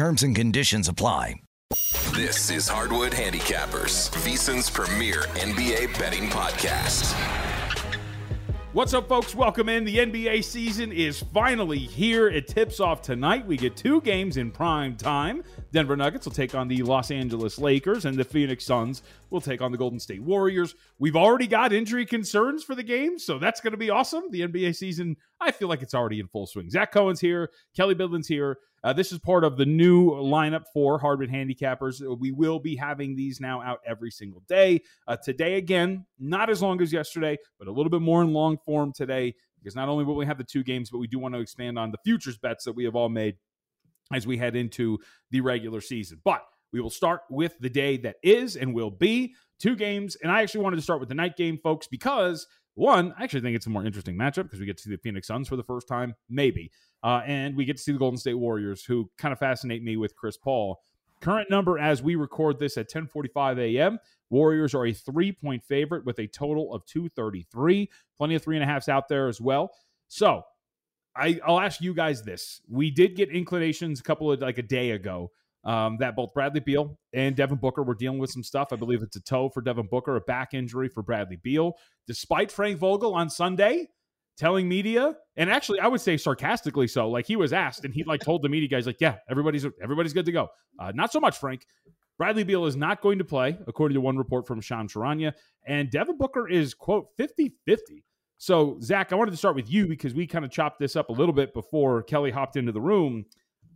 Terms and conditions apply. This is Hardwood Handicappers, VSIN's premier NBA betting podcast. What's up, folks? Welcome in. The NBA season is finally here. It tips off tonight. We get two games in prime time. Denver Nuggets will take on the Los Angeles Lakers, and the Phoenix Suns will take on the Golden State Warriors. We've already got injury concerns for the game, so that's going to be awesome. The NBA season, I feel like it's already in full swing. Zach Cohen's here, Kelley Bydlon's here. Uh, this is part of the new lineup for Hardwood Handicappers. We will be having these now out every single day. Uh, today, again, not as long as yesterday, but a little bit more in long form today because not only will we have the two games, but we do want to expand on the futures bets that we have all made as we head into the regular season. But we will start with the day that is and will be two games. And I actually wanted to start with the night game, folks, because one, I actually think it's a more interesting matchup because we get to see the Phoenix Suns for the first time, maybe. Uh, and we get to see the Golden State Warriors, who kind of fascinate me with Chris Paul. Current number as we record this at 10:45 a.m. Warriors are a three-point favorite with a total of 233. Plenty of three and a halfs out there as well. So I, I'll ask you guys this: We did get inclinations a couple of like a day ago um, that both Bradley Beal and Devin Booker were dealing with some stuff. I believe it's a toe for Devin Booker, a back injury for Bradley Beal. Despite Frank Vogel on Sunday telling media, and actually I would say sarcastically so, like he was asked and he like told the media guys like, yeah, everybody's everybody's good to go. Uh, not so much Frank. Bradley Beal is not going to play, according to one report from Shams Charania, and Devin Booker is quote 50-50. So Zach, I wanted to start with you because we kind of chopped this up a little bit before Kelly hopped into the room.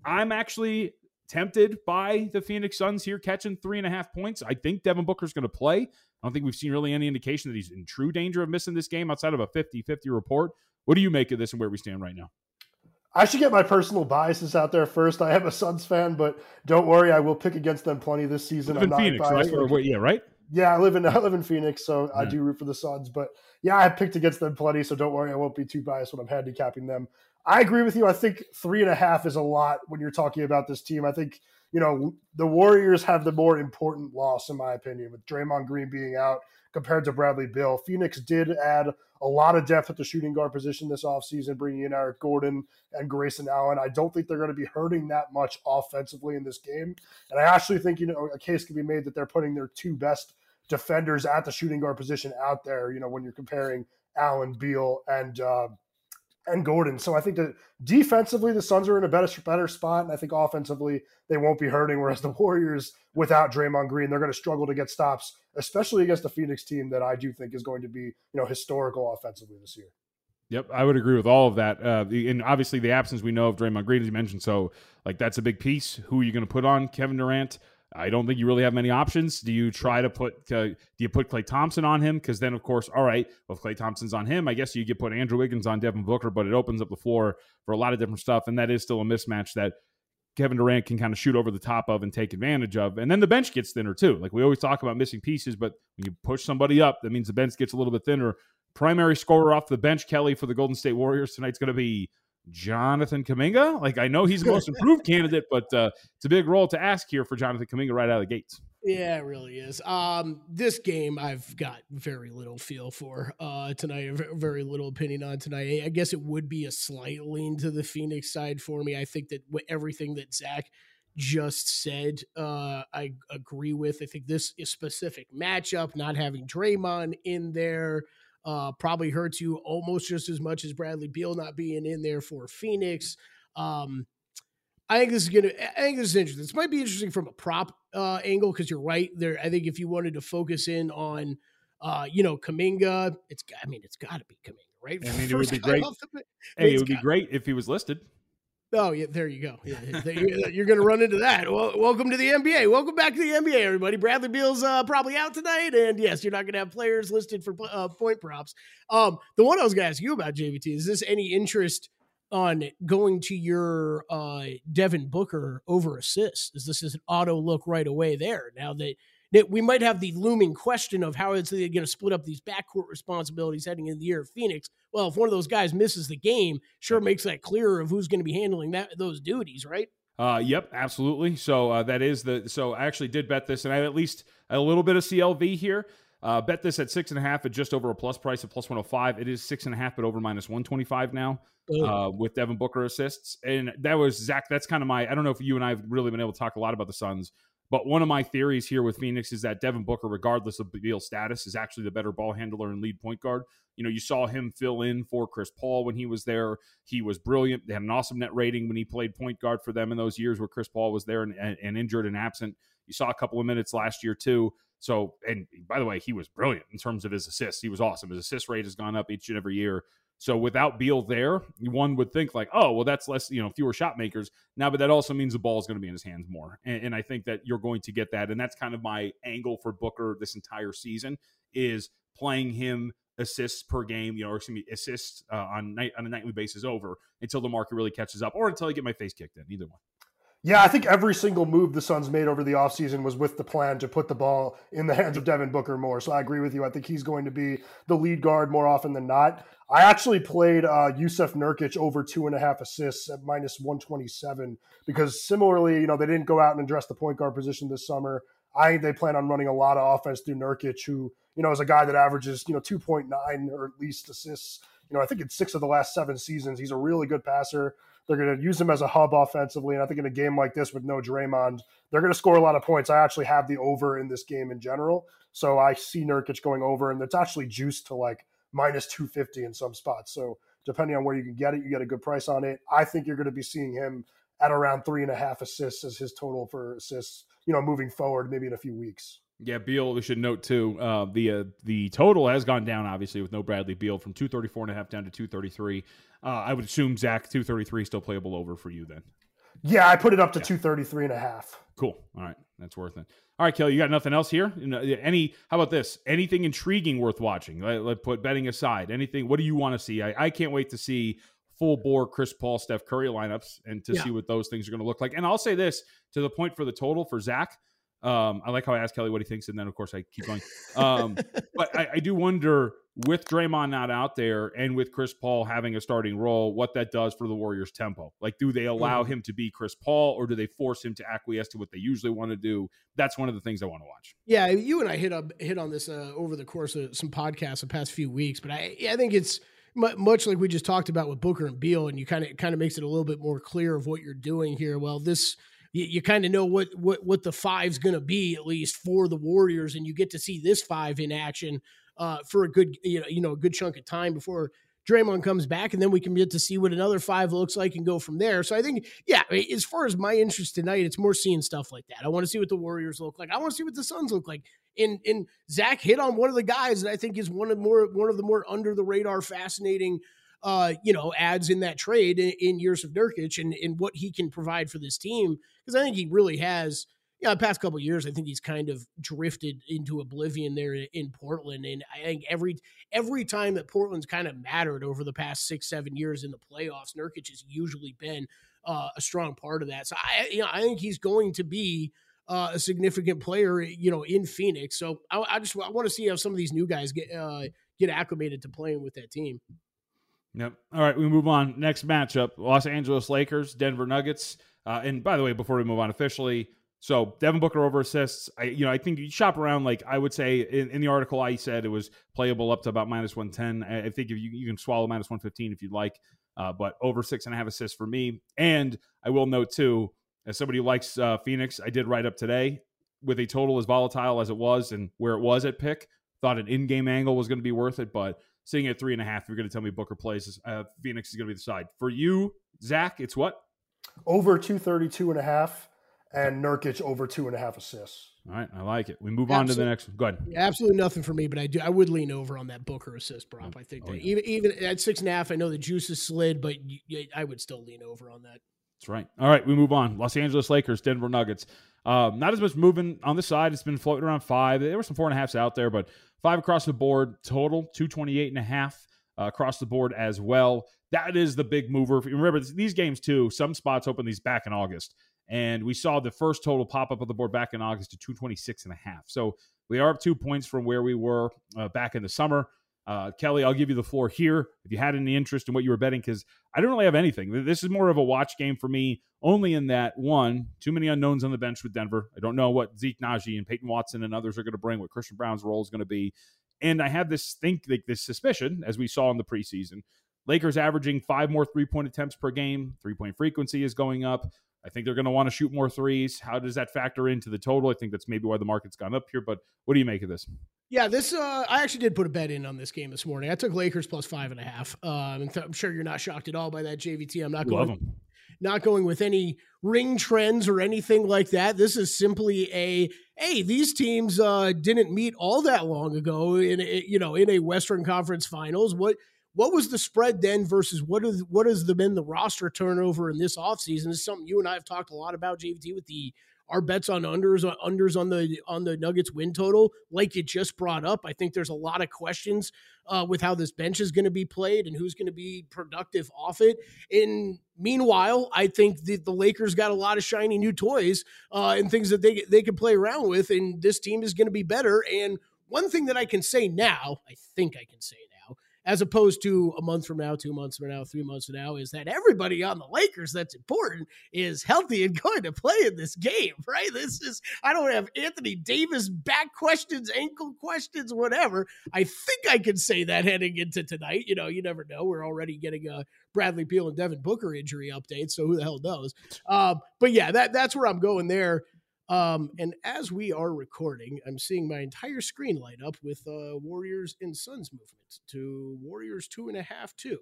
I'm actually tempted by the Phoenix Suns here catching three and a half points. I think Devin Booker's going to play. I don't think we've seen really any indication that he's in true danger of missing this game outside of a 50 50 report. What do you make of this and where we stand right now? I should get my personal biases out there first. I am a Suns fan, but don't worry, I will pick against them plenty this season. I'm in Phoenix, right? Or, yeah, right. Yeah, I live in I live in Phoenix, so yeah. I do root for the Suns. But yeah, I picked against them plenty, so don't worry, I won't be too biased when I'm handicapping them. I agree with you. I think three and a half is a lot when you're talking about this team. I think you know, the Warriors have the more important loss, in my opinion, with Draymond Green being out compared to Bradley Beal. Phoenix did add a lot of depth at the shooting guard position this offseason, bringing in Eric Gordon and Grayson Allen. I don't think they're going to be hurting that much offensively in this game. And I actually think, you know, a case can be made that they're putting their two best defenders at the shooting guard position out there, you know, when you're comparing Allen, Beal, and, uh, and Gordon. So I think that defensively, the Suns are in a better better spot, and I think offensively they won't be hurting. Whereas the Warriors, without Draymond Green, they're going to struggle to get stops, especially against the Phoenix team that I do think is going to be you know historical offensively this year. Yep, I would agree with all of that. Uh, and obviously, the absence we know of Draymond Green, as you mentioned, so like that's a big piece. Who are you going to put on Kevin Durant? I don't think you really have many options. Do you try to put uh, do you put Klay Thompson on him? Because then, of course, all right, well, if Klay Thompson's on him, I guess you could put Andrew Wiggins on Devin Booker, but it opens up the floor for a lot of different stuff, and that is still a mismatch that Kevin Durant can kind of shoot over the top of and take advantage of. And then the bench gets thinner too. Like we always talk about missing pieces, but when you push somebody up, that means the bench gets a little bit thinner. Primary scorer off the bench, Kelly, for the Golden State Warriors tonight's going to be Jonathan Kuminga. Like I know he's the most improved candidate, but uh, it's a big role to ask here for Jonathan Kuminga right out of the gates. Yeah, it really is. Um, this game I've got very little feel for uh, tonight. Very little opinion on tonight. I guess it would be a slight lean to the Phoenix side for me. I think that everything that Zach just said, uh, I agree with. I think this specific matchup, not having Draymond in there uh, probably hurts you almost just as much as Bradley Beal not being in there for Phoenix. Um, I think this is gonna. I think this is interesting. This might be interesting from a prop uh, angle because you're right there. I think if you wanted to focus in on, uh, you know, Kuminga, it's. I mean, it's got to be Kuminga, right? I mean, it would be great. The, hey, it would be great if he was listed. Oh yeah, there you go. You're going to run into that. Well, welcome to the NBA. Welcome back to the NBA, everybody. Bradley Beal's uh, probably out tonight, and yes, you're not going to have players listed for uh, point props. Um, the one I was going to ask you about, JVT, is this any interest on going to your uh, Devin Booker over assists? Is this an auto look right away there? Now that that we might have the looming question of how is they going to split up these backcourt responsibilities heading into the year of Phoenix. Well, if one of those guys misses the game, sure makes that clearer of who's going to be handling that those duties, right? Uh, yep, absolutely. So uh, that is the. So I actually did bet this, and I have at least a little bit of CLV here. Uh, bet this at six and a half at just over a plus price of plus 105. It is six and a half, but over minus 125 now uh, with Devin Booker assists. And that was Zach. That's kind of my. I don't know if you and I have really been able to talk a lot about the Suns, but one of my theories here with Phoenix is that Devin Booker, regardless of Beal status, is actually the better ball handler and lead point guard. You know, you saw him fill in for Chris Paul when he was there. He was brilliant. They had an awesome net rating when he played point guard for them in those years where Chris Paul was there and, and, and injured and absent. You saw a couple of minutes last year too. So, and by the way, he was brilliant in terms of his assists. He was awesome. His assist rate has gone up each and every year. So without Beal there, one would think like, oh, well, that's less, you know, fewer shot makers. Now, but that also means the ball is going to be in his hands more. And, and I think that you're going to get that. And that's kind of my angle for Booker this entire season is playing him assists per game, you know, or excuse me, assists uh, on night on a nightly basis over until the market really catches up, or until I get my face kicked in. Either one. Yeah, I think every single move the Suns made over the offseason was with the plan to put the ball in the hands of Devin Booker more. So I agree with you. I think he's going to be the lead guard more often than not. I actually played uh, Jusuf Nurkic over two and a half assists at minus 127 because similarly, you know, they didn't go out and address the point guard position this summer. I think they plan on running a lot of offense through Nurkic, who, you know, is a guy that averages, you know, 2.9 or at least assists. You know, I think in six of the last seven seasons, he's a really good passer. They're going to use him as a hub offensively. And I think in a game like this with no Draymond, they're going to score a lot of points. I actually have the over in this game in general. So I see Nurkic going over, and it's actually juiced to like minus 250 in some spots. So depending on where you can get it, you get a good price on it. I think you're going to be seeing him at around three and a half assists as his total for assists, you know, moving forward, maybe in a few weeks. Yeah, Beal. We should note too. Uh, the uh, the total has gone down obviously with no Bradley Beal from two thirty four and a half down to two thirty three. Uh, I would assume Zach two thirty three still playable over for you then. Yeah, I put it up to yeah. 233 and a half. Cool. All right, that's worth it. All right, Kelly, you got nothing else here? Any? How about this? Anything intriguing worth watching? Let, let put betting aside. Anything? What do you want to see? I, I can't wait to see full bore Chris Paul, Steph Curry lineups and to yeah. see what those things are going to look like. And I'll say this to the point for the total for Zach. Um, I like how I asked Kelly what he thinks, and then of course I keep going. Um, but I, I, do wonder with Draymond not out there and with Chris Paul having a starting role, what that does for the Warriors' tempo. Like, do they allow mm-hmm. him to be Chris Paul, or do they force him to acquiesce to what they usually want to do? That's one of the things I want to watch. Yeah, you and I hit up hit on this uh, over the course of some podcasts the past few weeks, but I I think it's much like we just talked about with Booker and Beal, and you kind of kind of makes it a little bit more clear of what you're doing here. Well, this you, you kind of know what what what the five's going to be at least for the Warriors, and you get to see this five in action uh, for a good you know you know a good chunk of time before Draymond comes back, and then we can get to see what another five looks like and go from there. So I think, yeah, as far as my interest tonight, it's more seeing stuff like that. I want to see what the Warriors look like. I want to see what the Suns look like. And and Zach hit on one of the guys that I think is one of more one of the more under the radar, fascinating uh, you know, ads in that trade in, in of Nurkic and, and what he can provide for this team. Because I think he really has, you know, the past couple years, I think he's kind of drifted into oblivion there in Portland. And I think every every time that Portland's kind of mattered over the past six, seven years in the playoffs, Nurkic has usually been uh, a strong part of that. So I, you know, I think he's going to be uh, a significant player, you know, in Phoenix. So I, I just I want to see how some of these new guys get uh, get acclimated to playing with that team. Yep. All right, we move on. Next matchup: Los Angeles Lakers, Denver Nuggets. Uh, and by the way, before we move on officially, so Devin Booker over assists. I, you know, I think you shop around. Like I would say in, in the article, I said it was playable up to about minus one ten. I, I think if you you can swallow minus one fifteen if you'd like, uh, but over six and a half assists for me. And I will note too, as somebody who likes uh, Phoenix, I did write up today with a total as volatile as it was and where it was at pick. Thought an in-game angle was going to be worth it, but sitting at three and a half, you're going to tell me Booker plays. Uh, Phoenix is going to be the side. For you, Zach, it's what? Over 232 and a half, and Nurkic over two and a half assists. All right, I like it. We move absolutely, on to the next one. Go ahead. Absolutely nothing for me, but I do. I would lean over on that Booker assist prop. Oh, I think oh, yeah. even even at six and a half, I know the juice is slid, but I would still lean over on that. That's right. All right, we move on. Los Angeles Lakers, Denver Nuggets. Um, not as much moving on the side. It's been floating around five. There were some four and a halfs out there, but five across the board total, 228 and a half uh, across the board as well. That is the big mover. Remember, these games too, some spots open these back in August. And we saw the first total pop up on the board back in August to 226 and a half. So we are up two points from where we were uh, back in the summer. Uh, Kelly, I'll give you the floor here if you had any interest in what you were betting because I don't really have anything. This is more of a watch game for me, only in that one, too many unknowns on the bench with Denver. I don't know what Zeke Nnaji and Peyton Watson and others are going to bring, what Christian Braun's role is going to be. And I have this think, like this suspicion, as we saw in the preseason. Lakers averaging five more three point attempts per game. Three point frequency is going up. I think they're going to want to shoot more threes. How does that factor into the total? I think that's maybe why the market's gone up here. But what do you make of this? Yeah, this uh, I actually did put a bet in on this game this morning. I took Lakers plus five and a half. Um, I'm sure you're not shocked at all by that, JVT. I'm not going, not going with any ring trends or anything like that. This is simply a hey, these teams uh, didn't meet all that long ago in a, you know in a Western Conference Finals. What what was the spread then versus what is what has been the roster turnover in this offseason? Is something you and I have talked a lot about, JVT, with the our bets on unders on unders on the on the Nuggets win total, like you just brought up. I think there's a lot of questions uh, with how this bench is going to be played and who's going to be productive off it. And meanwhile, I think the, the Lakers got a lot of shiny new toys uh, and things that they they can play around with, and this team is going to be better. And one thing that I can say now, I think I can say as opposed to a month from now, two months from now, three months from now, is that everybody on the Lakers that's important is healthy and going to play in this game, right? This is, I don't have Anthony Davis back questions, ankle questions, whatever. I think I can say that heading into tonight. You know, you never know. We're already getting a Bradley Beal and Devin Booker injury update, so who the hell knows? Um, but yeah, that that's where I'm going there. Um, and as we are recording, I'm seeing my entire screen light up with uh, Warriors and Suns movement to Warriors two and a half two.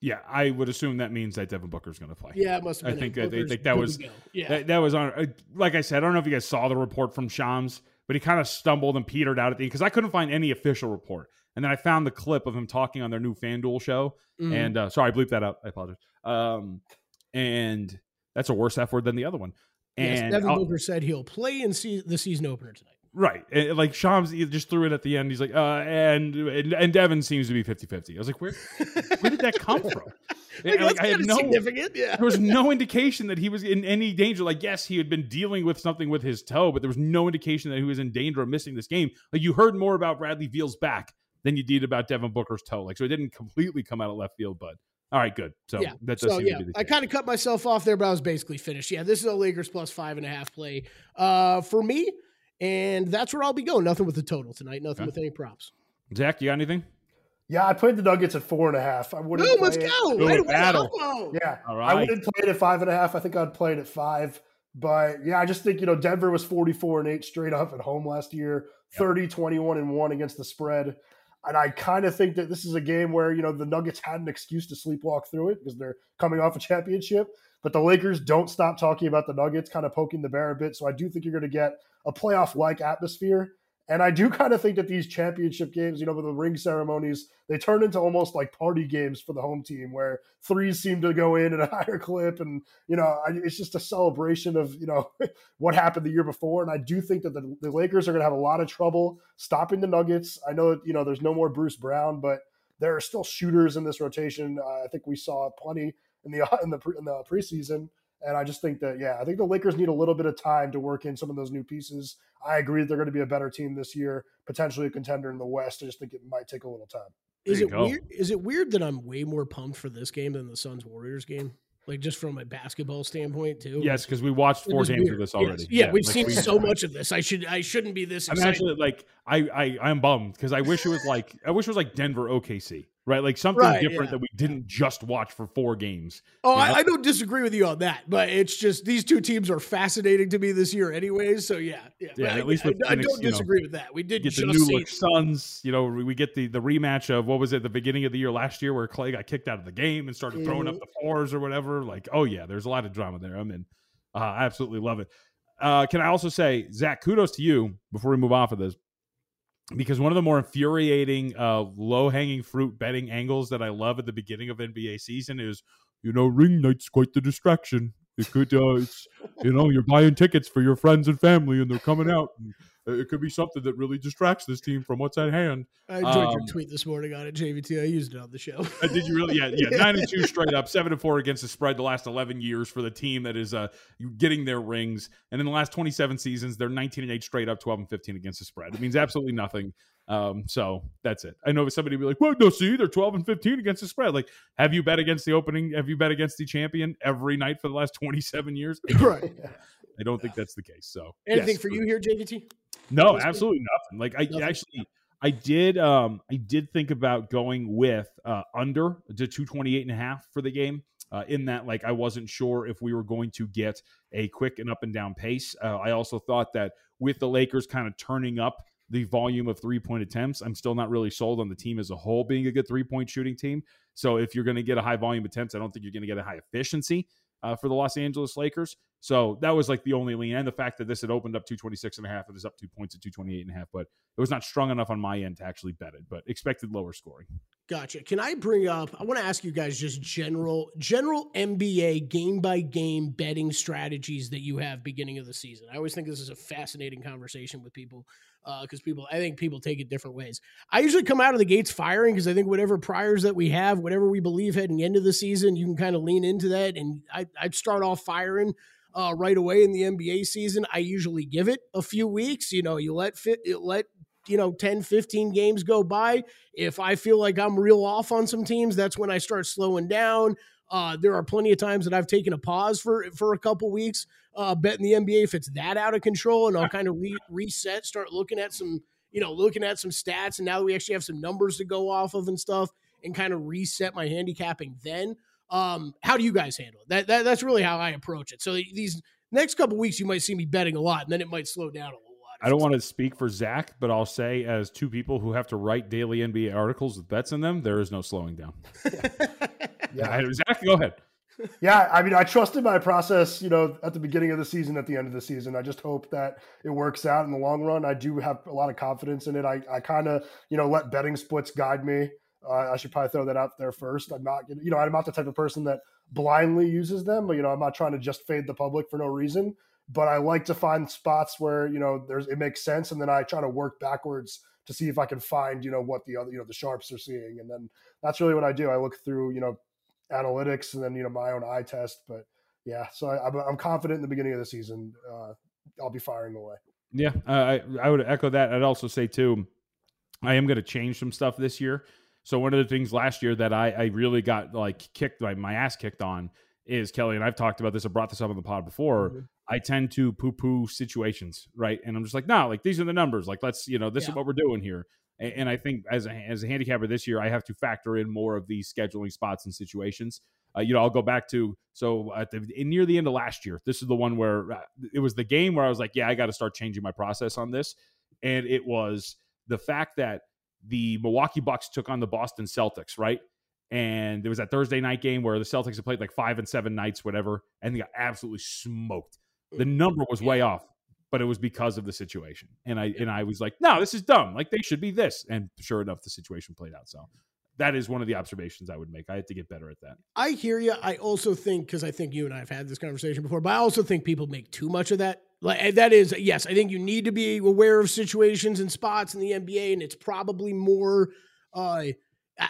Yeah, I would assume that means that Devin Booker's going to play. Yeah, it must have I think, I think that was yeah. That, that, was on. Uh, like I said, I don't know if you guys saw the report from Shams, but he kind of stumbled and petered out at the end because I couldn't find any official report. And then I found the clip of him talking on their new FanDuel show. Mm-hmm. And uh, sorry, I bleeped that out. I apologize. Um, and that's a worse F word than the other one. And yes, Devin Booker said he'll play in see- the season opener tonight. Right. And like Shams just threw it at the end. He's like, uh, and, and, and Devin seems to be 50 50. I was like, where where did that come from? like, like I had no significant. Yeah. There was no indication that he was in any danger. Like, yes, he had been dealing with something with his toe, but there was no indication that he was in danger of missing this game. Like you heard more about Bradley Beal's back than you did about Devin Booker's toe. Like, so it didn't completely come out of left field, but all right, good. So yeah, that does so, yeah. I kind of cut myself off there, but I was basically finished. Yeah, this is a Lakers plus five and a half play uh, for me, and that's where I'll be going. Nothing with the total tonight. Nothing okay. with any props. Zach, you got anything? Yeah, I played the Nuggets at four and a half. I wouldn't. Boom, let's go. Right battle. Yeah, All right. I wouldn't play it at five and a half. I think I'd play it at five. But yeah, I just think, you know, Denver was 44 and 8 straight up at home last year, yep. 30, 21 and 1 against the spread. And I kind of think that this is a game where, you know, the Nuggets had an excuse to sleepwalk through it because they're coming off a championship. But the Lakers don't stop talking about the Nuggets, kind of poking the bear a bit. So I do think you're going to get a playoff like atmosphere. And I do kind of think that these championship games, you know, with the ring ceremonies, they turn into almost like party games for the home team where threes seem to go in at a higher clip. And, you know, it's just a celebration of, you know, what happened the year before. And I do think that the, the Lakers are going to have a lot of trouble stopping the Nuggets. I know, you know, there's no more Bruce Brown, but there are still shooters in this rotation. Uh, I think we saw plenty in the, in the, in the preseason. And I just think that, yeah, I think the Lakers need a little bit of time to work in some of those new pieces. I agree that they're going to be a better team this year, potentially a contender in the West. I just think it might take a little time. Is it go. weird? Is it weird that I'm way more pumped for this game than the Suns Warriors game? Like just from a basketball standpoint too. Yes, because we watched four games weird. of this already. Yes. Yeah, yeah, we've like seen we, so much of this. I should I shouldn't be this. I'm actually like I I I'm bummed because I wish it was like I wish it was like Denver OKC right? Like something right, different yeah. that we didn't just watch for four games. Oh, I, I, don't disagree with you on that, but it's just these two teams are fascinating to me this year, anyways. So yeah, yeah. yeah at least I, Phoenix, I, don't disagree know, with that. We did get the new look Suns. You know, we get the the rematch of what was it the beginning of the year last year where Klay got kicked out of the game and started throwing mm-hmm. up the fours or whatever. Like, oh yeah, there's a lot of drama there. I'm in. Uh, I absolutely love it. Uh, can I also say, Zach, kudos to you before we move off of this because one of the more infuriating uh, low hanging fruit betting angles that I love at the beginning of NBA season is you know, ring night's quite the distraction. It could, uh, it's, you know, you're buying tickets for your friends and family, and they're coming out. And it could be something that really distracts this team from what's at hand. I enjoyed Um, your tweet this morning on it, JVT. I used it on the show. Uh, did you really? Yeah, yeah. Nine and two straight up, seven and four against the spread the last eleven years for the team that is uh getting their rings. And in the last twenty seven seasons, they're nineteen and eight straight up, twelve and fifteen against the spread. It means absolutely nothing. Um, so that's it. I know somebody will be like, "Well, no, see, they're twelve and fifteen against the spread." Like, have you bet against the opening? Have you bet against the champion every night for the last twenty seven years? right. I don't think that's the case. So Anything yes, for you here, JVT? No, absolutely nothing. Like I Nothing? actually I did um I did think about going with uh under to 228 and a half for the game. Uh, in that like I wasn't sure if we were going to get a quick and up and down pace. Uh, I also thought that with the Lakers kind of turning up the volume of three point attempts, I'm still not really sold on the team as a whole being a good three point shooting team. So if you're going to get a high volume attempts, I don't think you're going to get a high efficiency uh, for the Los Angeles Lakers. So that was like the only lean, and the fact that this had opened up 226 and a half, it is up two points at 228 and a half, but it was not strong enough on my end to actually bet it, but expected lower scoring. Gotcha. Can I bring up? I want to ask you guys just general, general NBA game by game betting strategies that you have beginning of the season. I always think this is a fascinating conversation with people uh, because people, I think people take it different ways. I usually come out of the gates firing because I think whatever priors that we have, whatever we believe heading into the season, you can kind of lean into that. And I, I'd start off firing uh, right away in the NBA season. I usually give it a few weeks. You know, you let fit, let you know 10 15 games go by if i feel like i'm real off on some teams that's when i start slowing down uh, there are plenty of times that i've taken a pause for for a couple weeks uh, betting the nba if it's that out of control and i'll kind of re- reset start looking at some you know looking at some stats and now that we actually have some numbers to go off of and stuff and kind of reset my handicapping then um, how do you guys handle it that, that that's really how i approach it so these next couple weeks you might see me betting a lot and then it might slow down a little lot I don't want to speak for Zach, but I'll say, as two people who have to write daily NBA articles with bets in them, there is no slowing down. Yeah. Zach, go ahead. Yeah, I mean, I trusted my process, you know, at the beginning of the season, at the end of the season. I just hope that it works out in the long run. I do have a lot of confidence in it. I, I kind of, you know, let betting splits guide me. Uh, I should probably throw that out there first. I'm not, you know, I'm not the type of person that blindly uses them, but you know, I'm not trying to just fade the public for no reason. But I like to find spots where you know there's it makes sense, and then I try to work backwards to see if I can find you know what the other you know the sharps are seeing, and then that's really what I do. I look through you know analytics and then you know my own eye test. But yeah, so I, I'm, I'm confident in the beginning of the season. Uh, I'll be firing away. Yeah, I I would echo that. I'd also say too, I am going to change some stuff this year. So one of the things last year that I, I really got like kicked my, my ass kicked on is Kelly and I've talked about this. I brought this up on the pod before. Mm-hmm. I tend to poo poo situations, right? And I'm just like, no, like these are the numbers. Like let's you know this is what we're doing here. And, and I think as a, as a handicapper this year, I have to factor in more of these scheduling spots and situations. Uh, you know, I'll go back to so at the near the end of last year. This is the one where uh, it was the game where I was like, yeah, I got to start changing my process on this, and it was the fact that the Milwaukee Bucks took on the Boston Celtics, right? And there was that Thursday night game where the Celtics had played like five and seven nights, whatever, and they got absolutely smoked. The number was way off, but it was because of the situation. And I and I was like, no, this is dumb. Like they should be this. And sure enough, the situation played out. So that is one of the observations I would make. I had to get better at that. I hear you. I also think because I think you and I have had this conversation before, but I also think people make too much of that. Like that is yes, I think you need to be aware of situations and spots in the NBA, and it's probably more. Uh,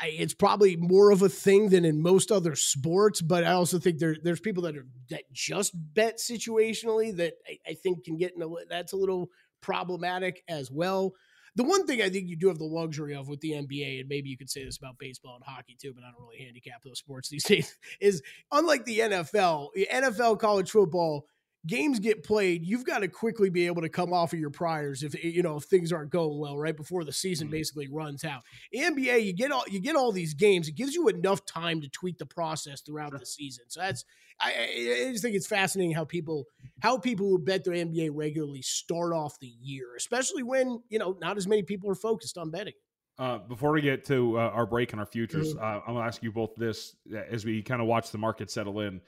it's probably more of a thing than in most other sports, but I also think there there's people that are that just bet situationally that I, I think can get in a that's a little problematic as well. The one thing I think you do have the luxury of with the NBA, and maybe you could say this about baseball and hockey too, but I don't really handicap those sports these days, is unlike the NFL, NFL college football games get played, you've got to quickly be able to come off of your priors if you know if things aren't going well right before the season Mhm. basically runs out. NBA, you get all you get all these games, it gives you enough time to tweak the process throughout the season. So that's I, I just think it's fascinating how people how people who bet their NBA regularly start off the year, especially when you know not as many people are focused on betting. Uh, before we get to uh, our break and our futures, uh, I'm going to ask you both this as we kind of watch the market settle in.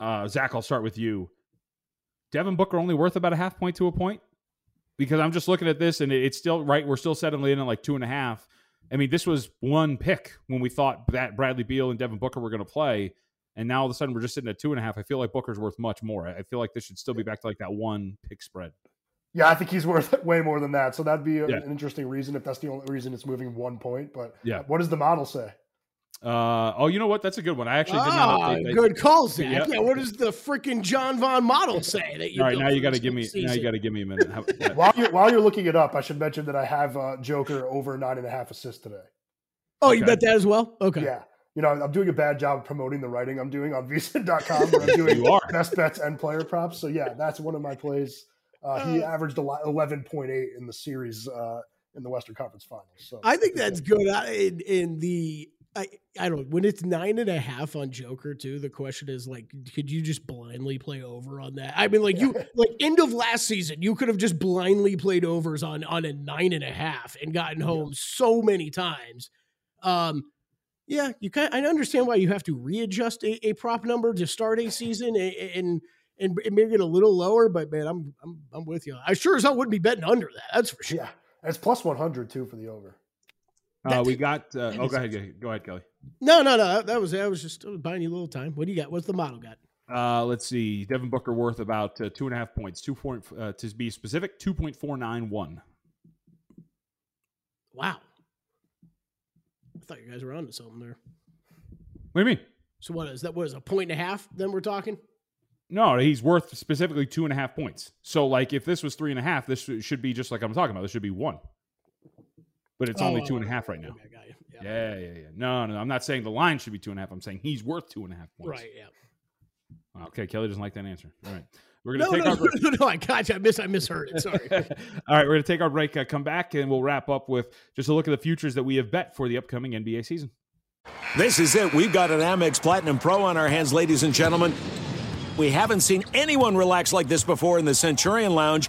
Uh, Zach, I'll start with you. Devin Booker only worth about a half point to a point? Because I'm just looking at this and it's still right. We're still settling in at like two and a half. I mean, this was one pick when we thought that Bradley Beal and Devin Booker were going to play. and now all of a sudden we're just sitting at two and a half. I feel like Booker's worth much more. I feel like this should still be back to like that one pick spread. Yeah, I think he's worth way more than that. So that'd be a, Yeah. an interesting reason if that's the only reason it's moving one point. But Yeah. what does the model say? Uh, oh, you know what? That's a good one. I actually did not Ah, update that. good call, Zach. Yeah. Yeah. what does the freaking John Von model say that you All right, now you got to give me. season? Now you got to give me a minute. How, yeah. While you're while you're looking it up, I should mention that I have uh, Joker over nine and a half assists today. Oh, you bet that as well? Okay. Yeah. You know, I'm doing a bad job promoting the writing I'm doing on vsin.com, but I'm doing You are. best bets and player props. So yeah, that's one of my plays. Uh, he averaged 11.8 in the series uh, in the Western Conference Finals. So I think that's good. I, in, in the I I don't when it's nine and a half on Joker too. The question is like, could you just blindly play over on that? I mean, like you like end of last season, you could have just blindly played overs on on a nine and a half and gotten home so many times. Um, yeah, you kind. I understand why you have to readjust a, a prop number to start a season and. And and make it a little lower, but man, I'm I'm I'm with you. I sure as hell wouldn't be betting under that. That's for sure. yeah, it's plus 100 too for the over. Uh, we got. Uh, oh, go ahead. Go ahead, Kelly. No, no, no. That, was that was just I was buying you a little time. What do you got? What's the model got? Uh, let's see. Devin Booker worth about uh, two and a half points. Two point uh, to be specific, two point four nine one. Wow. I thought you guys were onto something there. What do you mean? So what is that? Was a point and a half? Then we're talking. No, he's worth specifically two and a half points. So, like, if this was three and a half, this should be just like I'm talking about. This should be one. But it's only Oh, two and a half right now. okay, I got you. Yeah. Yeah, yeah, yeah. No, no, I'm not saying the line should be two and a half. I'm saying he's worth two and a half points. Right. Yeah. Okay, Kelly doesn't like that answer. All right. We're going No, to take no, our break. no, no, I got you. I miss. I misheard it. Sorry. All right, we're going to take our break, uh, come back, and we'll wrap up with just a look at the futures that we have bet for the upcoming NBA season. This is it. We've got an Amex Platinum Pro on our hands, ladies and gentlemen. We haven't seen anyone relax like this before in the Centurion Lounge.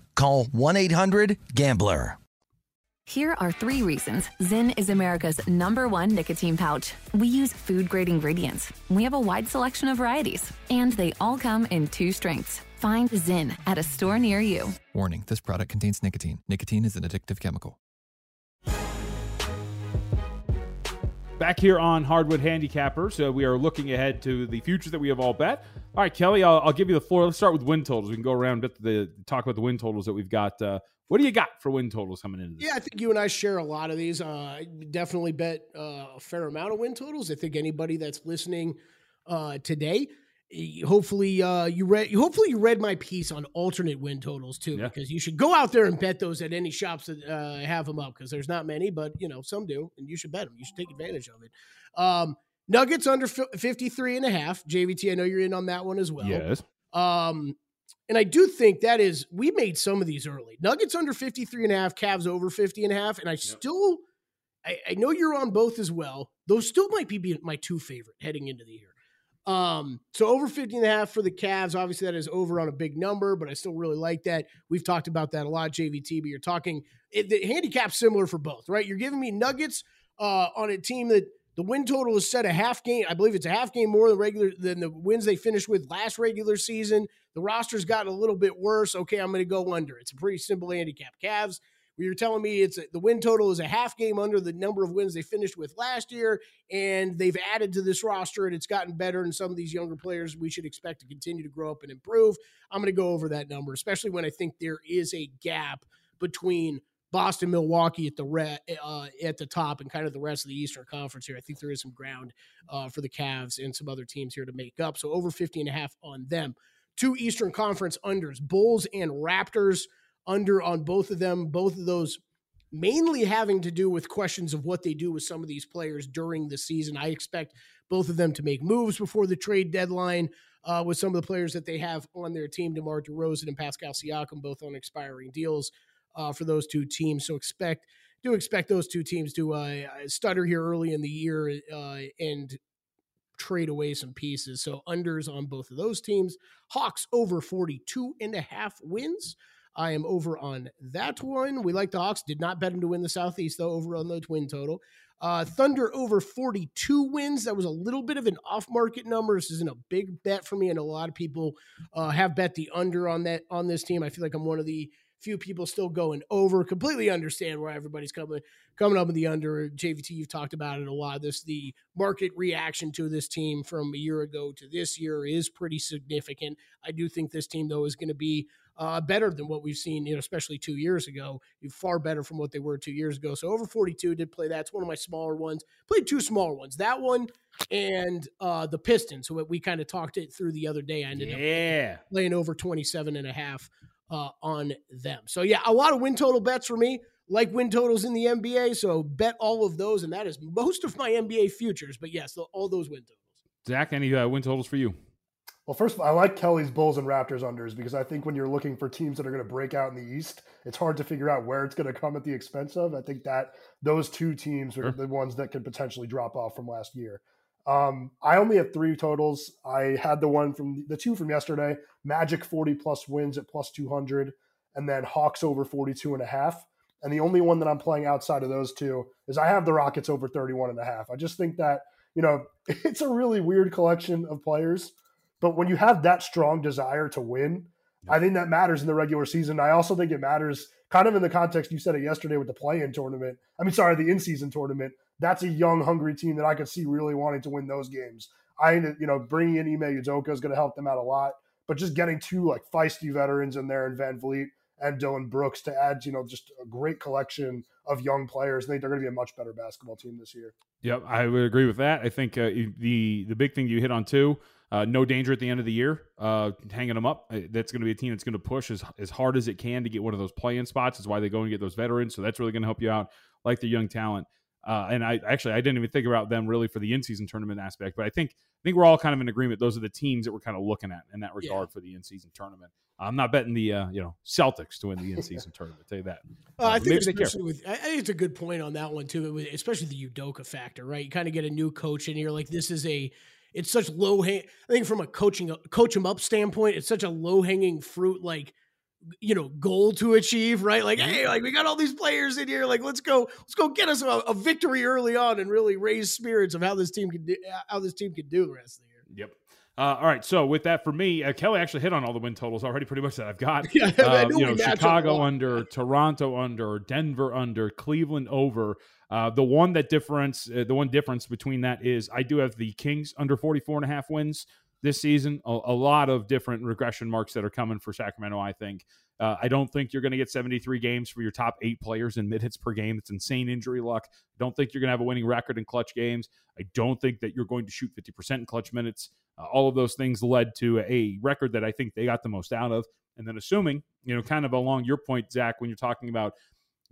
call 1-800-GAMBLER. Here are three reasons Zyn is America's number one nicotine pouch. We use food grade ingredients. We have a wide selection of varieties, and they all come in two strengths. Find Zyn at a store near you. Warning this product contains nicotine. Nicotine is an addictive chemical. Back here on Hardwood Handicapper. So we are looking ahead to the futures that we have all bet. All right, Kelly, I'll, I'll give you the floor. Let's start with win totals. We can go around bit the talk about the win totals that we've got. Uh, what do you got for win totals coming into this? Yeah, I think you and I share a lot of these. Uh, I definitely bet uh, a fair amount of win totals. I think anybody that's listening uh, today, hopefully uh, you read. Hopefully you read my piece on alternate win totals too, Yeah. because you should go out there and bet those at any shops that uh, have them up. Because there's not many, but you know some do, and you should bet them. You should take advantage of it. Um, Nuggets under fi- 53 and a half. JVT, I know you're in on that one as well. Yes. Um, and I do think that is, we made some of these early. Nuggets under 53 and a half, Cavs over 50 and a half. And I still, I, I know you're on both as well. Those still might be my two favorite heading into the year. Um, so over 50 and a half for the Cavs. Obviously, that is over on a big number, but I still really like that. We've talked about that a lot, JVT, but you're talking it, the handicap's similar for both, right? You're giving me Nuggets uh, on a team that the win total is set a half game. I believe it's a half game more than regular than the wins they finished with last regular season. The roster's gotten a little bit worse. Okay, I'm going to go under. It's a pretty simple handicap. Cavs, where you're telling me it's a, the win total is a half game under the number of wins they finished with last year, and they've added to this roster and it's gotten better. And some of these younger players we should expect to continue to grow up and improve. I'm going to go over that number, especially when I think there is a gap between Boston, Milwaukee at the re- uh, at the top, and kind of the rest of the Eastern Conference here. I think there is some ground uh, for the Cavs and some other teams here to make up. So over 50 and a half on them. Two Eastern Conference unders, Bulls and Raptors under on both of them. Both of those mainly having to do with questions of what they do with some of these players during the season. I expect both of them to make moves before the trade deadline uh, with some of the players that they have on their team, DeMar DeRozan and Pascal Siakam, both on expiring deals uh, for those two teams. So expect do expect those two teams to uh, stutter here early in the year uh, and trade away some pieces. So unders on both of those teams. Hawks over 42 and a half wins. I am over on that one. We like the Hawks. Did not bet them to win the Southeast, though, over on the twin total. Uh, Thunder over 42 wins. That was a little bit of an off market number. This isn't a big bet for me. And a lot of people uh, have bet the under on that on this team. I feel like I'm one of the few people still going over. Completely understand where everybody's coming coming up with the under. JVT, you've talked about it a lot. This the market reaction to this team from a year ago to this year is pretty significant. I do think this team though is going to be uh, better than what we've seen, you know, especially two years ago. Far better from what they were two years ago. So over 42 did play that. It's one of my smaller ones. Played two smaller ones. That one and uh, the Pistons. So we kind of talked it through the other day. I ended yeah. up playing over 27 and a half uh, on them. So yeah, a lot of win total bets for me. Like win totals in the NBA, so bet all of those, and that is most of my NBA futures. But yes, all those win totals. Zach, any uh, win totals for you? Well, first of all, I like Kelly's Bulls and Raptors unders because I think when you're looking for teams that are going to break out in the East, it's hard to figure out where it's going to come at the expense of. I think that those two teams are sure. the ones that could potentially drop off from last year. Um, I only have three totals. I had the one from the two from yesterday, Magic 40 plus wins at plus 200, and then Hawks over 42 and a half. And the only one that I'm playing outside of those two is I have the Rockets over 31 and a half. I just think that, you know, it's a really weird collection of players, but when you have that strong desire to win, I think that matters in the regular season. I also think it matters kind of in the context you said it yesterday with the play-in tournament. I mean, sorry, the in-season tournament that's a young, hungry team that I could see really wanting to win those games. I, you know, bringing in Ime Udoka is going to help them out a lot, but just getting two like feisty veterans in there and VanVleet and Dillon Brooks to add, you know, just a great collection of young players. I think they're going to be a much better basketball team this year. Yep, I would agree with that. I think uh, the the big thing you hit on too, uh, no danger at the end of the year, uh, hanging them up. Uh, that's going to be a team that's going to push as, as hard as it can to get one of those play-in spots. Is why they go and get those veterans. So that's really going to help you out, like the young talent. Uh, and I actually I didn't even think about them really for the in-season tournament aspect, but I think I think we're all kind of in agreement. Those are the teams that we're kind of looking at in that regard yeah. for the in-season tournament. I'm not betting the uh, you know Celtics to win the in-season tournament. Tell you that. Uh, I think especially with I think it's a good point on that one too, especially the Udoka factor, right? You kind of get a new coach in here, like this is a it's such low hang. I think from a coaching coach him up standpoint, it's such a low hanging fruit. Like you know goal to achieve right like mm-hmm. hey like we got all these players in here like let's go let's go get us a, a victory early on and really raise spirits of how this team can do how this team can do the rest of the uh, all right, so with that for me, uh, Kelly actually hit on all the win totals already, pretty much that I've got. Yeah, uh, you know, Chicago under, Toronto under, Denver under, Cleveland over. Uh, the one that difference, uh, the one difference between that is I do have the Kings under 44 and a half wins this season. A, a, lot of different regression marks that are coming for Sacramento, I think. Uh, I don't think you're going to get 73 games for your top eight players in mid hits per game. It's insane injury luck. I don't think you're going to have a winning record in clutch games. I don't think that you're going to shoot 50% in clutch minutes. Uh, all of those things led to a record that I think they got the most out of. And then assuming, you know, kind of along your point, Zach, when you're talking about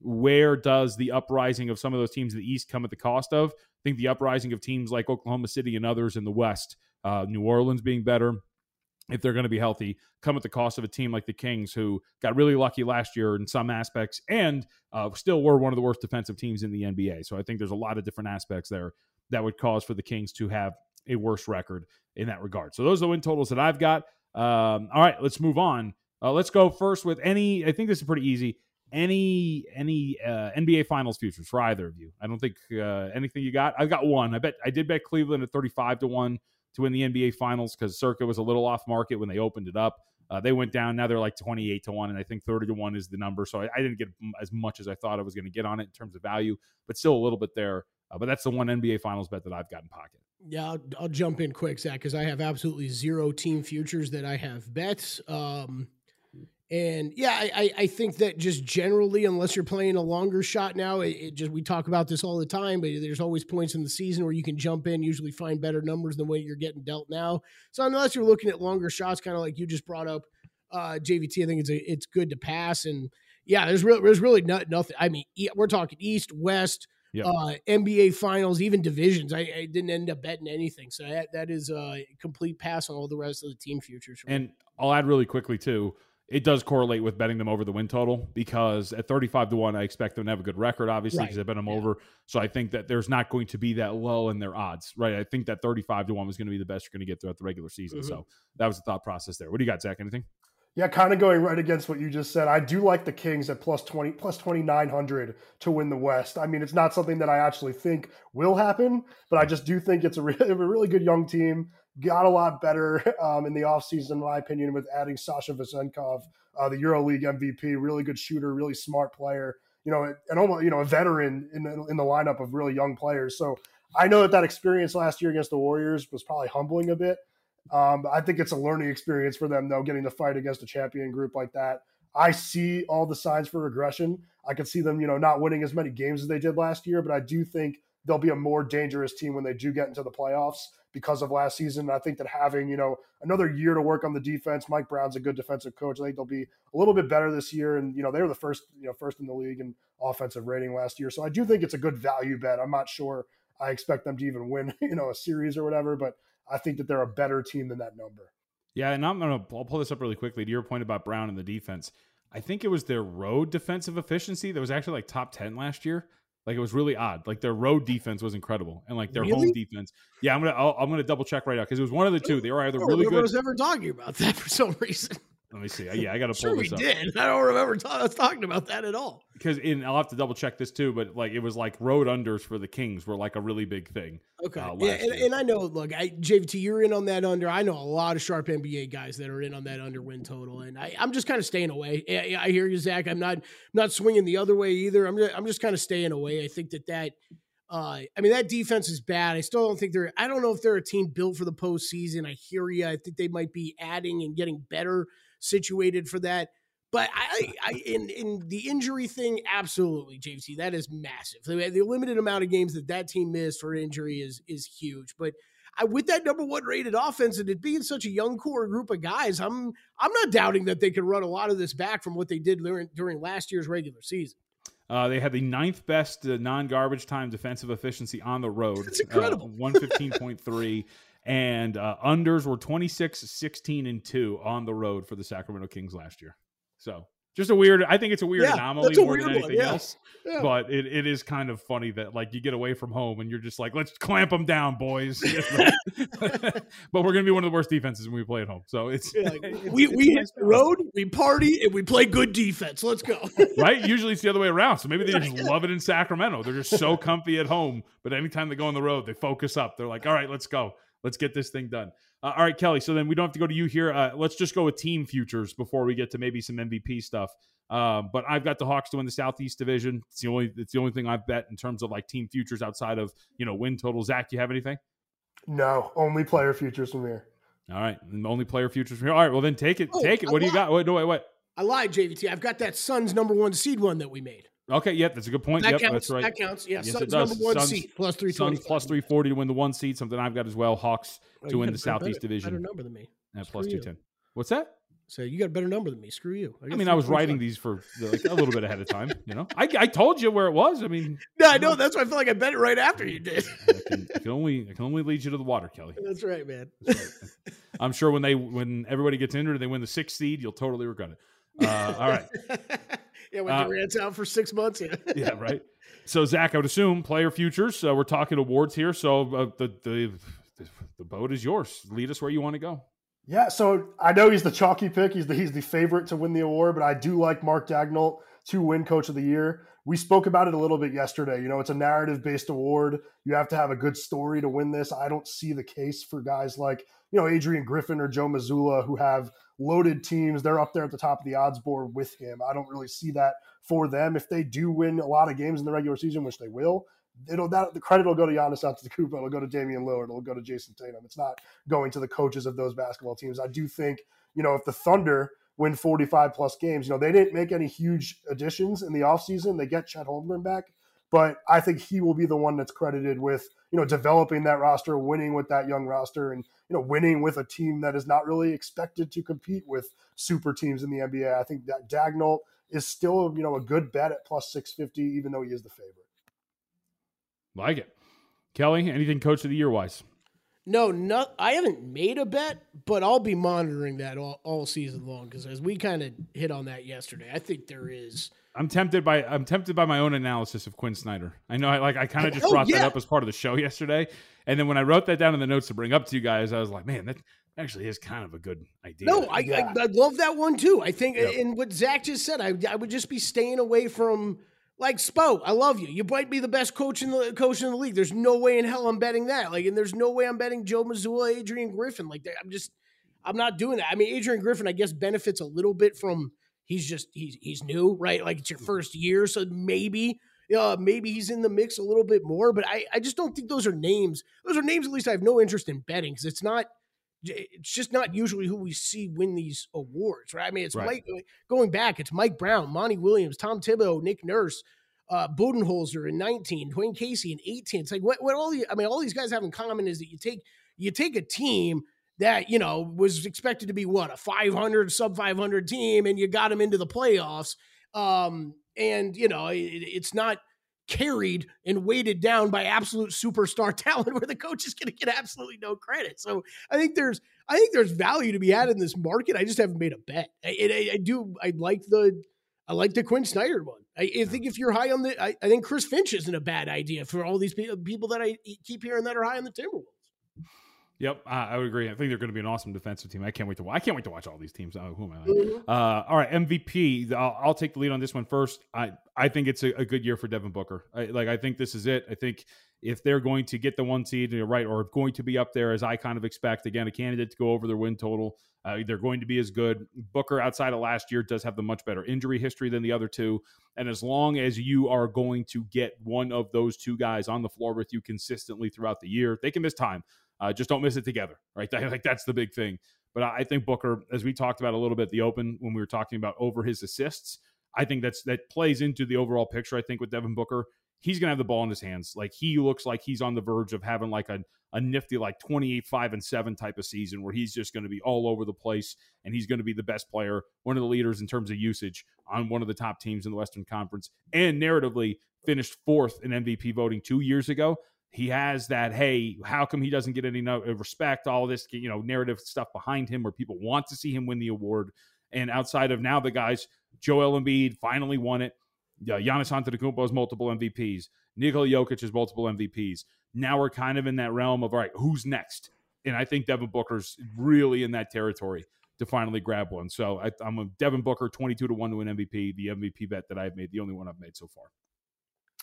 where does the uprising of some of those teams in the East come at the cost of? I think the uprising of teams like Oklahoma City and others in the West uh, New Orleans being better, if they're going to be healthy, come at the cost of a team like the Kings, who got really lucky last year in some aspects and uh, still were one of the worst defensive teams in the NBA. So I think there's a lot of different aspects there that would cause for the Kings to have a worse record in that regard. So those are the win totals that I've got. Um, all right, let's move on. Uh, let's go first with any. I think this is pretty easy. Any any uh, NBA Finals futures for either of you? I don't think uh, anything you got. I've got one. I bet I did bet Cleveland at thirty five to one to win the NBA Finals because Circa was a little off market when they opened it up. Uh, they went down. Now they're like 28 to 1, and I think 30 to 1 is the number. So I, I didn't get as much as I thought I was going to get on it in terms of value, but still a little bit there. Uh, but that's the one NBA Finals bet that I've got in pocket. Yeah, I'll, I'll jump in quick, Zach, because I have absolutely zero team futures that I have bets. Um, and yeah, I, I think that just generally, unless you're playing a longer shot now, it, it, just we talk about this all the time. But there's always points in the season where you can jump in, usually find better numbers than what you're getting dealt now. So unless you're looking at longer shots, kind of like you just brought up, uh, JVT, I think it's a, it's good to pass and Yeah, there's really there's really not, nothing. I mean, we're talking East, West, yep. uh, NBA Finals, even divisions. I, I, didn't end up betting anything, so that that is a complete pass on all the rest of the team futures. And I'll add really quickly too it does correlate with betting them over the win total because at 35 to 1 i expect them to have a good record obviously because right. i bet them yeah. over so i think that there's not going to be that low in their odds right i think that 35 to 1 was going to be the best you're going to get throughout the regular season mm-hmm. so that was the thought process there what do you got zach anything yeah, kind of going right against what you just said. I do like the Kings at plus 20, plus 2,900 to win the West. I mean, it's not something that I actually think will happen, but I just do think it's a, re- a really good young team got a lot better um, in the offseason, in my opinion, with adding Sasha Vezenkov, uh, the EuroLeague MVP, really good shooter, really smart player, you know, and almost, you know, a veteran in, in the lineup of really young players. So I know that that experience last year against the Warriors was probably humbling a bit. Um, I think it's a learning experience for them, though, getting to fight against a champion group like that. I see all the signs for regression. I can see them, you know, not winning as many games as they did last year, but I do think they'll be a more dangerous team when they do get into the playoffs because of last season. I think that having, you know, another year to work on the defense, Mike Brown's a good defensive coach. I think they'll be a little bit better this year. And, you know, they were the first, you know, first in the league in offensive rating last year. So I do think it's a good value bet. I'm not sure I expect them to even win, you know, a series or whatever, but I think that they're a better team than that number. Yeah, and I'm gonna I'll pull this up really quickly to your point about Brown and the defense. I think it was their road defensive efficiency that was actually like top ten last year. Like it was really odd. Like their road defense was incredible, and like their really? home defense. Yeah, I'm gonna i am gonna double check right now because it was one of the two. They were either oh, really good. I was ever talking about that for some reason. Let me see. Yeah, I got to pull sure this we up. did. I don't remember t- us talking about that at all. Because in, I'll have to double check this too, but like it was like road unders for the Kings were like a really big thing. Okay, uh, yeah, and, and, I know. Look, I, JVT, you're in on that under. I know a lot of sharp NBA guys that are in on that under win total, and I, am just kind of staying away. I, I, hear you, Zach. I'm not not swinging the other way either. I'm just, I'm just kind of staying away. I think that that. Uh, I mean, that defense is bad. I still don't think they're. I don't know if they're a team built for the postseason. I hear you. I think they might be adding and getting better situated for that. But I, I in in the injury thing, absolutely, JVT, that is massive. The, the limited amount of games that that team missed for injury is is huge. But I, with that number one rated offense and it being such a young core group of guys, I'm I'm not doubting that they can run a lot of this back from what they did during, during last year's regular season. Uh, they had the ninth best uh, non garbage time defensive efficiency on the road. Incredible. Uh, 115.3 and uh, unders were 26 16 and 2 on the road for the sacramento kings last year. So just a weird i think it's a weird yeah, anomaly more than anything yeah. else yeah. but it, it is kind of funny that like you get away from home and you're just like let's clamp them down boys but we're gonna be one of the worst defenses when we play at home so it's like, we, it's we hit the road we party and we play good defense. Let's go. Right? Usually it's the other way around so maybe they just love it in sacramento. They're just so comfy at home but anytime they go on the road they focus up. They're like all right let's go Let's get this thing done. Uh, all right, Kelley. So then we don't have to go to you here. Uh, let's just go with team futures before we get to maybe some MVP stuff. Uh, but I've got the Hawks to win the Southeast Division. It's the only it's the only thing I've bet in terms of like team futures outside of you know win total. Zach, you have anything? No, only player futures from here. All right, only player futures from here. All right, well then take it. Oh, take it. What do you got? What? Wait, wait, wait. I lied, JVT. I've got that Suns number one seed one that we made. Okay, yep, that's a good point. That yep, counts. that's right. That counts. Yeah, yes, Suns it does. number one Suns, seed plus three twenty. plus three forty to win the one seed. Something I've got as well. Hawks oh, to win the Southeast better, Division. Better number than me. At plus two ten. What's that? So you got a better number than me. Screw you. I, I mean, I was writing these for like a little bit ahead of time. You know, I, I told you where it was. I mean, no, I know. That's why I feel like I bet it right after you did. I, can, I can only I can only lead you to the water, Kelley. That's right, man. That's right. I'm sure when they when everybody gets injured and they win the sixth seed, you'll totally regret it. Uh, all right. yeah, when uh, Durant's out for six months. Yeah. yeah. Right. So Zach, I would assume player futures. So we're talking awards here. So uh, the the the boat is yours. Lead us where you want to go. Yeah, so I know he's the chalky pick. He's the he's the favorite to win the award, but I do like Mark Daigneault to win Coach of the Year. We spoke about it a little bit yesterday. You know, it's a narrative based award. You have to have a good story to win this. I don't see the case for guys like you know Adrian Griffin or Joe Mazzulla who have loaded teams. They're up there at the top of the odds board with him. I don't really see that for them. If they do win a lot of games in the regular season, which they will, it'll that the credit will go to Giannis Antetokounmpo, it'll go to Damian Lillard, it'll go to Jayson Tatum. It's not going to the coaches of those basketball teams. I do think you know if the Thunder win 45 plus games, you know they didn't make any huge additions in the offseason. They get Chet Holmgren back, but I think he will be the one that's credited with you know developing that roster, winning with that young roster, and you know winning with a team that is not really expected to compete with super teams in the NBA. I think that Daigneault is still you know a good bet at plus six fifty, even though he is the favorite. Like it, Kelley. Anything coach of the year wise? No, no, I haven't made a bet, but I'll be monitoring that all, all season long because as we kind of hit on that yesterday, I think there is. I'm tempted by I'm tempted by my own analysis of Quin Snyder. I know I like I kind of just Oh, brought that up as part of the show yesterday, and then when I wrote that down in the notes to bring up to you guys, I was like, man, that actually is kind of a good idea. No, I, Yeah. I, I love that one too. I think, Yep. and what Zach just said, I, I would just be staying away from like Spo. I love you. You might be the best coach in the coach in the league. There's no way in hell I'm betting that. Like, and there's no way I'm betting Joe Mazzulla, Adrian Griffin. Like, I'm just, I'm not doing that. I mean, Adrian Griffin, I guess, benefits a little bit from he's just he's he's new, right? Like it's your first year, so maybe. Uh, maybe he's in the mix a little bit more, but I, I just don't think those are names. Those are names at least I have no interest in betting because it's not it's just not usually who we see win these awards, right? I mean, it's Right. Mike going back. It's Mike Brown, Monty Williams, Tom Thibodeau, Nick Nurse, uh, Budenholzer in 19, Dwane Casey in 18. It's like what, what all the, I mean, all these guys have in common is that you take you take a team that you know was expected to be what a 500 sub 500 team, and you got them into the playoffs. Um, and you know, it, it's not carried and weighted down by absolute superstar talent where the coach is going to get absolutely no credit. So I think there's I think there's value to be had in this market. I just haven't made a bet. I, I, I do I like the I like the Quin Snyder one. I, I think if you're high on the I, I think Chris Finch isn't a bad idea for all these pe- people that I keep hearing that are high on the Timberwolves. Yep, I, I would agree. I think they're going to be an awesome defensive team. I can't wait to. wa- I can't wait to watch all these teams. Oh, who am I? Like? Uh, all right, MVP. I'll, I'll take the lead on this one first. I I think it's a, a good year for Devin Booker. I, like I think this is it. I think if they're going to get the one seed, right, or going to be up there as I kind of expect, again, a candidate to go over their win total. Uh, they're going to be as good. Booker, outside of last year, does have the much better injury history than the other two. And as long as you are going to get one of those two guys on the floor with you consistently throughout the year, they can miss time. Uh, just don't miss it together, right? Like that's the big thing. But I think Booker, as we talked about a little bit the Open when we were talking about over his assists, I think that's that plays into the overall picture. I think with Devin Booker, he's gonna have the ball in his hands. Like he looks like he's on the verge of having like a a nifty like 28 5 and 7 type of season where he's just to be all over the place and he's to be the best player one of the leaders in terms of usage on one of the top teams in the western conference and narratively finished fourth in mvp voting two years ago he has that hey how come he doesn't get any no- respect all this you know narrative stuff behind him where people want to see him win the award and outside of now the guys joel embiid finally won it uh, Giannis Antetokounmpo has multiple MVPs. Nikola Jokic has multiple MVPs. Now we're kind of in that realm of all right, who's next? And I think Devin Booker's really in that territory to finally grab one. So I, I'm a Devin Booker, 22 to one to win MVP, the MVP bet that I've made, the only one I've made so far.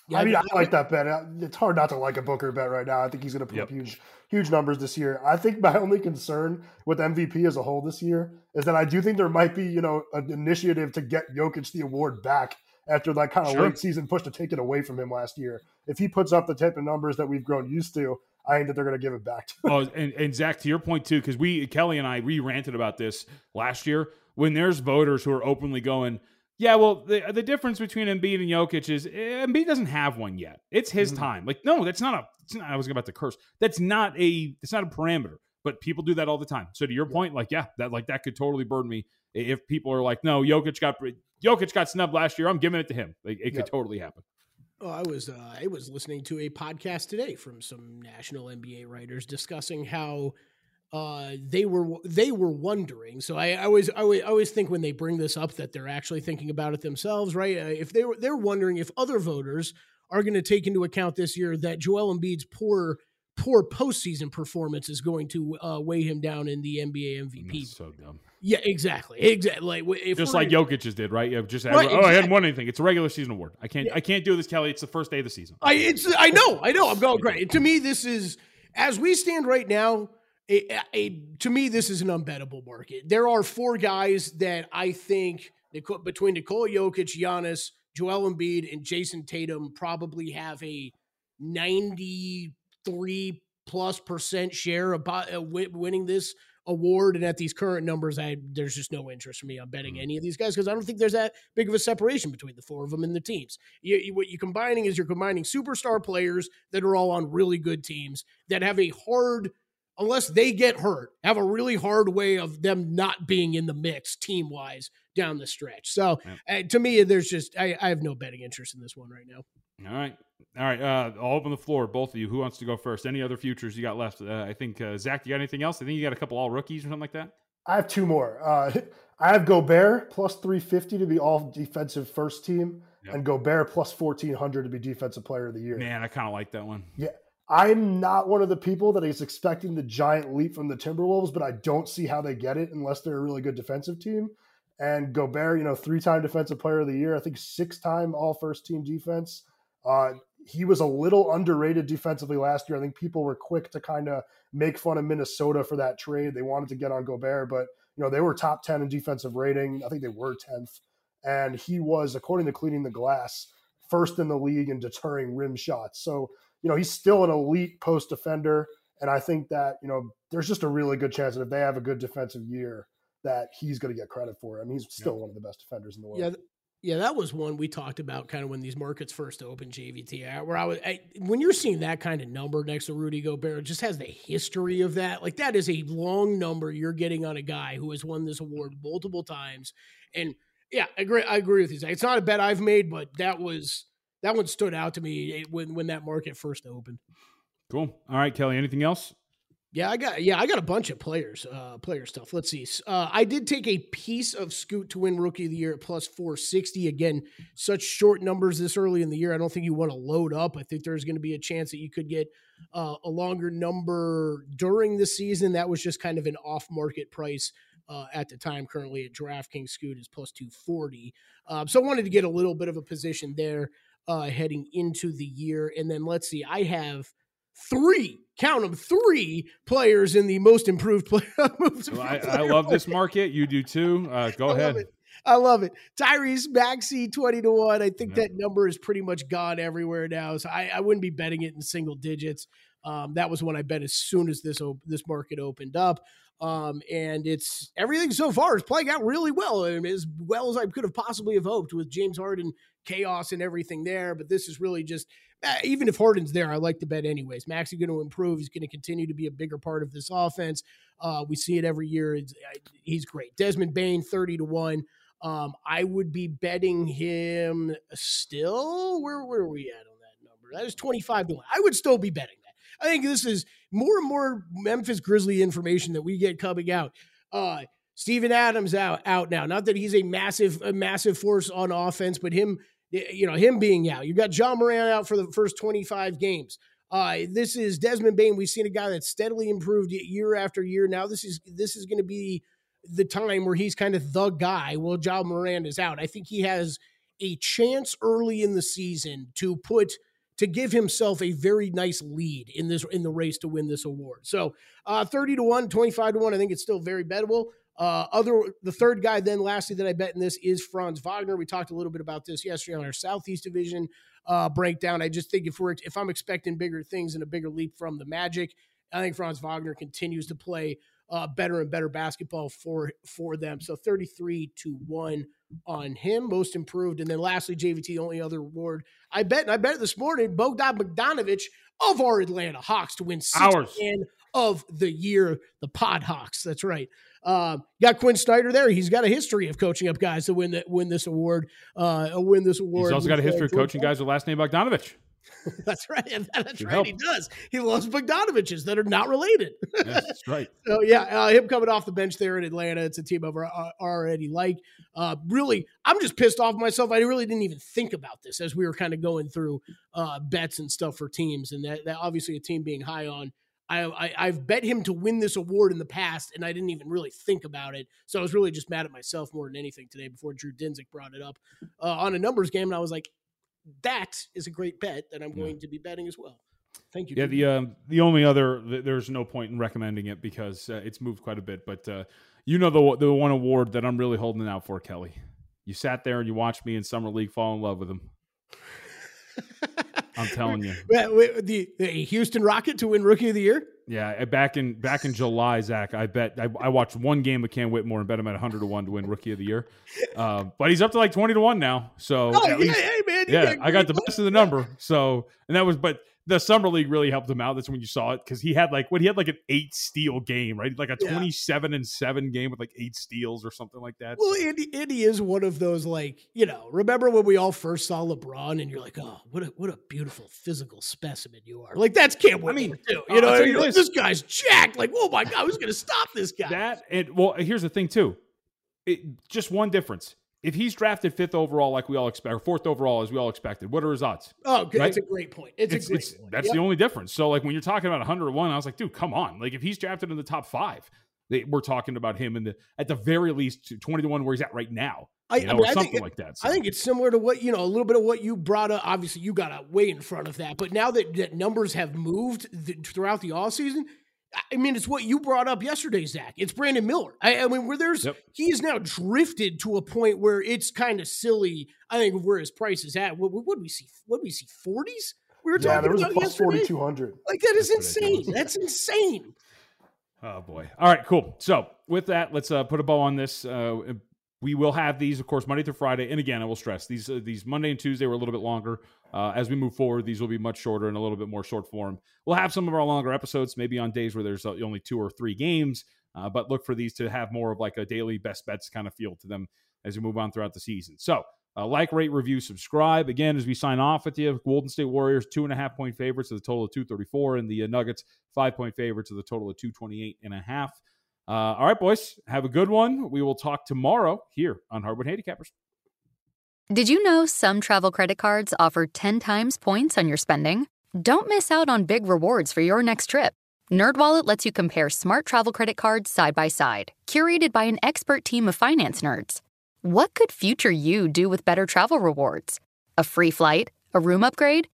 Yeah, I mean, I I- like that bet. It's hard not to like a Booker bet right now. I think he's going to put Yep. up huge, huge numbers this year. I think my only concern with MVP as a whole this year is that I do think there might be, you know, an initiative to get Jokic the award back after that kind of Sure. late season push to take it away from him last year. If he puts up the type of numbers that we've grown used to, I think that they're going to give it back to him. oh, and, and Zach, to your point too, because we Kelley and I we ranted about this last year. When there's voters who are openly going, yeah, well, the the difference between Embiid and Jokic is eh, Embiid doesn't have one yet. It's his time. Like, no, that's not a. It's not, I was about to curse. That's not a. It's not a parameter. But people do that all the time. So to your point, like, yeah, that like that could totally burn me if people are like, no, Jokic got Jokic got snubbed last year. I'm giving it to him. Like, it could totally happen. Oh, I was uh, I was listening to a podcast today from some national NBA writers discussing how uh, they were they were wondering. So I, I always I always, I always think when they bring this up that they're actually thinking about it themselves, right? Uh, if they were they're wondering if other voters are going to take into account this year that Joel Embiid's poor poor postseason performance is going to uh, weigh him down in the NBA MVP. That's so dumb. Yeah, exactly, exactly. Like just like gonna- Jokic's did, right? Yeah, just Right, oh, I hadn't won anything. It's a regular season award. I can't, I can't do this, Kelley. It's the first day of the season. I it's I know I know I'm going great. To me, this is as we stand right now. A, a, to me, this is an unbettable market. There are four guys that I think between Nikola Jokic, Giannis, Joel Embiid, and Jayson Tatum probably have a 93 plus percent share about uh, winning this award. And at these current numbers, I there's just no interest for me on betting Mhm. any of these guys because I don't think there's that big of a separation between the four of them and the teams. You, you, what you're combining is you're combining superstar players that are all on really good teams that have a hard, unless they get hurt, have a really hard way of them not being in the mix team wise down the stretch. So uh, to me, there's just I, I have no betting interest in this one right now. All right. All right. Uh, I'll open the floor, both of you. Who wants to go first? Any other futures you got left? Uh, I think, uh, Zach, you got anything else? I think you got a couple all rookies or something like that. I have two more. Uh, I have Gobert plus 350 to be all defensive first team, Yep. and Gobert plus 1400 to be defensive player of the year. Man, I kind of like that one. Yeah. I'm not one of the people that is expecting the giant leap from the Timberwolves, but I don't see how they get it unless they're a really good defensive team. And Gobert, you know, three time defensive player of the year, I think six time all first team defense. Uh, he was a little underrated defensively last year. I think people were quick to kind of make fun of Minnesota for that trade. They wanted to get on Gobert, but you know, they were top 10 in defensive rating. I think they were 10th. And he was, according to Cleaning the Glass, first in the league in deterring rim shots. So, you know, he's still an elite post defender. And I think that, you know, there's just a really good chance that if they have a good defensive year, that he's going to get credit for it. I mean, he's still one of the best defenders in the world. Yeah, yeah, that was one we talked about kind of when these markets first opened. JVT, uh, where I was I, when you're seeing that kind of number next to Rudy Gobert, it just has the history of that. Like that is a long number you're getting on a guy who has won this award multiple times. And yeah, I agree. I agree with you. It's not a bet I've made, but that was that one stood out to me eh, when when that market first opened. Cool. All right, Kelley. Anything else? Yeah, I got yeah, I got a bunch of players, uh, player stuff. Let's see. Uh, I did take a piece of Scoot to win Rookie of the Year at plus four sixty. Again, such short numbers this early in the year. I don't think you want to load up. I think there's going to be a chance that you could get uh, a longer number during the season. That was just kind of an off market price. Uh, at the time, currently at DraftKings, Scoot is plus 240. Um, so I wanted to get a little bit of a position there uh, heading into the year. And then let's see, I have three, count them, three players in the most improved player. most I, I love this market. You do too. Uh, go I ahead. I love it. Tyrese Maxey, 20 to 1. I think Yeah. that number is pretty much gone everywhere now. So I, I wouldn't be betting it in single digits. Um, that was one I bet as soon as this op- this market opened up. Um, and it's everything so far is playing out really well, and as well as I could have possibly have hoped with James Harden chaos and everything there. But this is really just uh, even if Harden's there, I like the bet anyways. Max is going to improve. He's going to continue to be a bigger part of this offense. Uh, we see it every year. It's, uh, he's great. Desmond Bane, thirty to one. Um, I would be betting him still. Where where are we at on that number? That is twenty five to one. I would still be betting that. I think this is more and more Memphis Grizzly information that we get coming out. Uh, Steven Adams out out now. Not that he's a massive a massive force on offense, but him you know him being out. You've got Ja Morant out for the first twenty five games. Uh, this is Desmond Bane. We've seen a guy that's steadily improved year after year. Now this is this is going to be the time where he's kind of the guy. Well, Ja Morant is out. I think he has a chance early in the season to put to give himself a very nice lead in this in the race to win this award. So uh, 30 to 1, 25 to 1, I think it's still very bettable. Uh, other the third guy then lastly that I bet in this is Franz Wagner. We talked a little bit about this yesterday on our Southeast Division uh, breakdown. I just think if we're if I'm expecting bigger things and a bigger leap from the Magic, I think Franz Wagner continues to play uh, better and better basketball for for them. So 33 to 1 on him, most improved. And then lastly, JVT, the only other award I bet, and I bet this morning, Bogdan Bogdanovich of our Atlanta Hawks to win six Ours. man of the year, the Pod Hawks. That's right. Uh, got Quin Snyder there. He's got a history of coaching up guys to win that win this award. Uh, win this award. He's also got a uh, history of coaching guys with last name Bogdanovich. That's right. That's right. help. He does. He loves Bogdanoviches that are not related. Yes, that's right. So yeah, uh, him coming off the bench there in Atlanta, it's a team I've uh, already like. Uh, really, I'm just pissed off myself. I really didn't even think about this as we were kind of going through uh, bets and stuff for teams, and that, that obviously a team being high on. I, I I've bet him to win this award in the past, and I didn't even really think about it. So I was really just mad at myself more than anything today before Drew Dinsick brought it up uh, on a numbers game, and I was like, that is a great bet that I'm going to be betting as well. Thank you. Yeah, the um, the only other th- there's no point in recommending it because uh, it's moved quite a bit. But uh, you know the the one award that I'm really holding out for, Kelley. You sat there and you watched me in summer league fall in love with him. I'm telling you. The, the Houston Rocket to win Rookie of the Year. Yeah, back in back in July, Zach, I bet I, I watched one game of Cam Whitmore and bet him at 100 to one to win Rookie of the Year. Uh, but he's up to like 20 to one now. So Oh, yeah, least, hey, man, yeah, got I got the best of the number. So and that was, but the summer league really helped him out. That's when you saw it because he had like what he had like an eight steal game, right? Like a Yeah. 27 and seven game with like eight steals or something like that. Well, Andy, Andy is one of those like you know. Remember when we all first saw LeBron, and you're like, "Oh, what a what a beautiful physical specimen you are!" Like that's Cam Whitmore mean, too. You know, tell you this. guy's jacked. Like, oh my god, who's gonna stop this guy? That and well, here's the thing too. It, just one difference. If he's drafted fifth overall, like we all expect, or fourth overall, as we all expected, what are his odds? oh, good. right? That's a great point. It's, a great point. That's Yep. the only difference. So, like when you're talking about 101, I was like, dude, come on. Like if he's drafted in the top five, they, we're talking about him in the at the very least 20 to one where he's at right now, I- you I mean, or I think something it- like that. I think it's similar to what you know, a little bit of what you brought up. Obviously, you got out way in front of that, but now that, that numbers have moved th- throughout the offseason, I mean, it's what you brought up yesterday, Zach. It's Brandon Miller. I, I mean, where there's Yep. he is now drifted to a point where it's kind of silly. I think of where his price is at. What would we see? What do we see? Forties? We were Yeah, talking there was about yesterday. forty two hundred. Like that is That's insane. That's insane. Oh boy. All right, cool. So with that, let's uh, put a bow on this. Uh, we will have these, of course, Monday through Friday. And again, I will stress these uh, these Monday and Tuesday were a little bit longer. Uh, as we move forward, these will be much shorter and a little bit more short form. We'll have some of our longer episodes, maybe on days where there's uh, only two or three games. Uh, but look for these to have more of like a daily best bets kind of feel to them as we move on throughout the season. So uh, like, rate, review, subscribe. Again, as we sign off with you, Golden State Warriors two and a half point favorites at the total of two thirty four, and the uh, Nuggets five point favorites at the total of two twenty eight and a half. Uh, all right, boys, have a good one. We will talk tomorrow here on Hardwood Handicappers. Did you know some travel credit cards offer 10 times points on your spending? Don't miss out on big rewards for your next trip. NerdWallet lets you compare smart travel credit cards side by side, curated by an expert team of finance nerds. What could future you do with better travel rewards? A free flight? A room upgrade?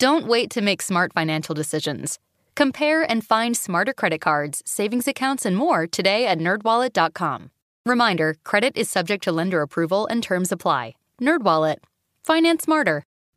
Don't wait to make smart financial decisions. Compare and find smarter credit cards, savings accounts, and more today at nerdwallet.com. Reminder, credit is subject to lender approval and terms apply. NerdWallet. Finance smarter.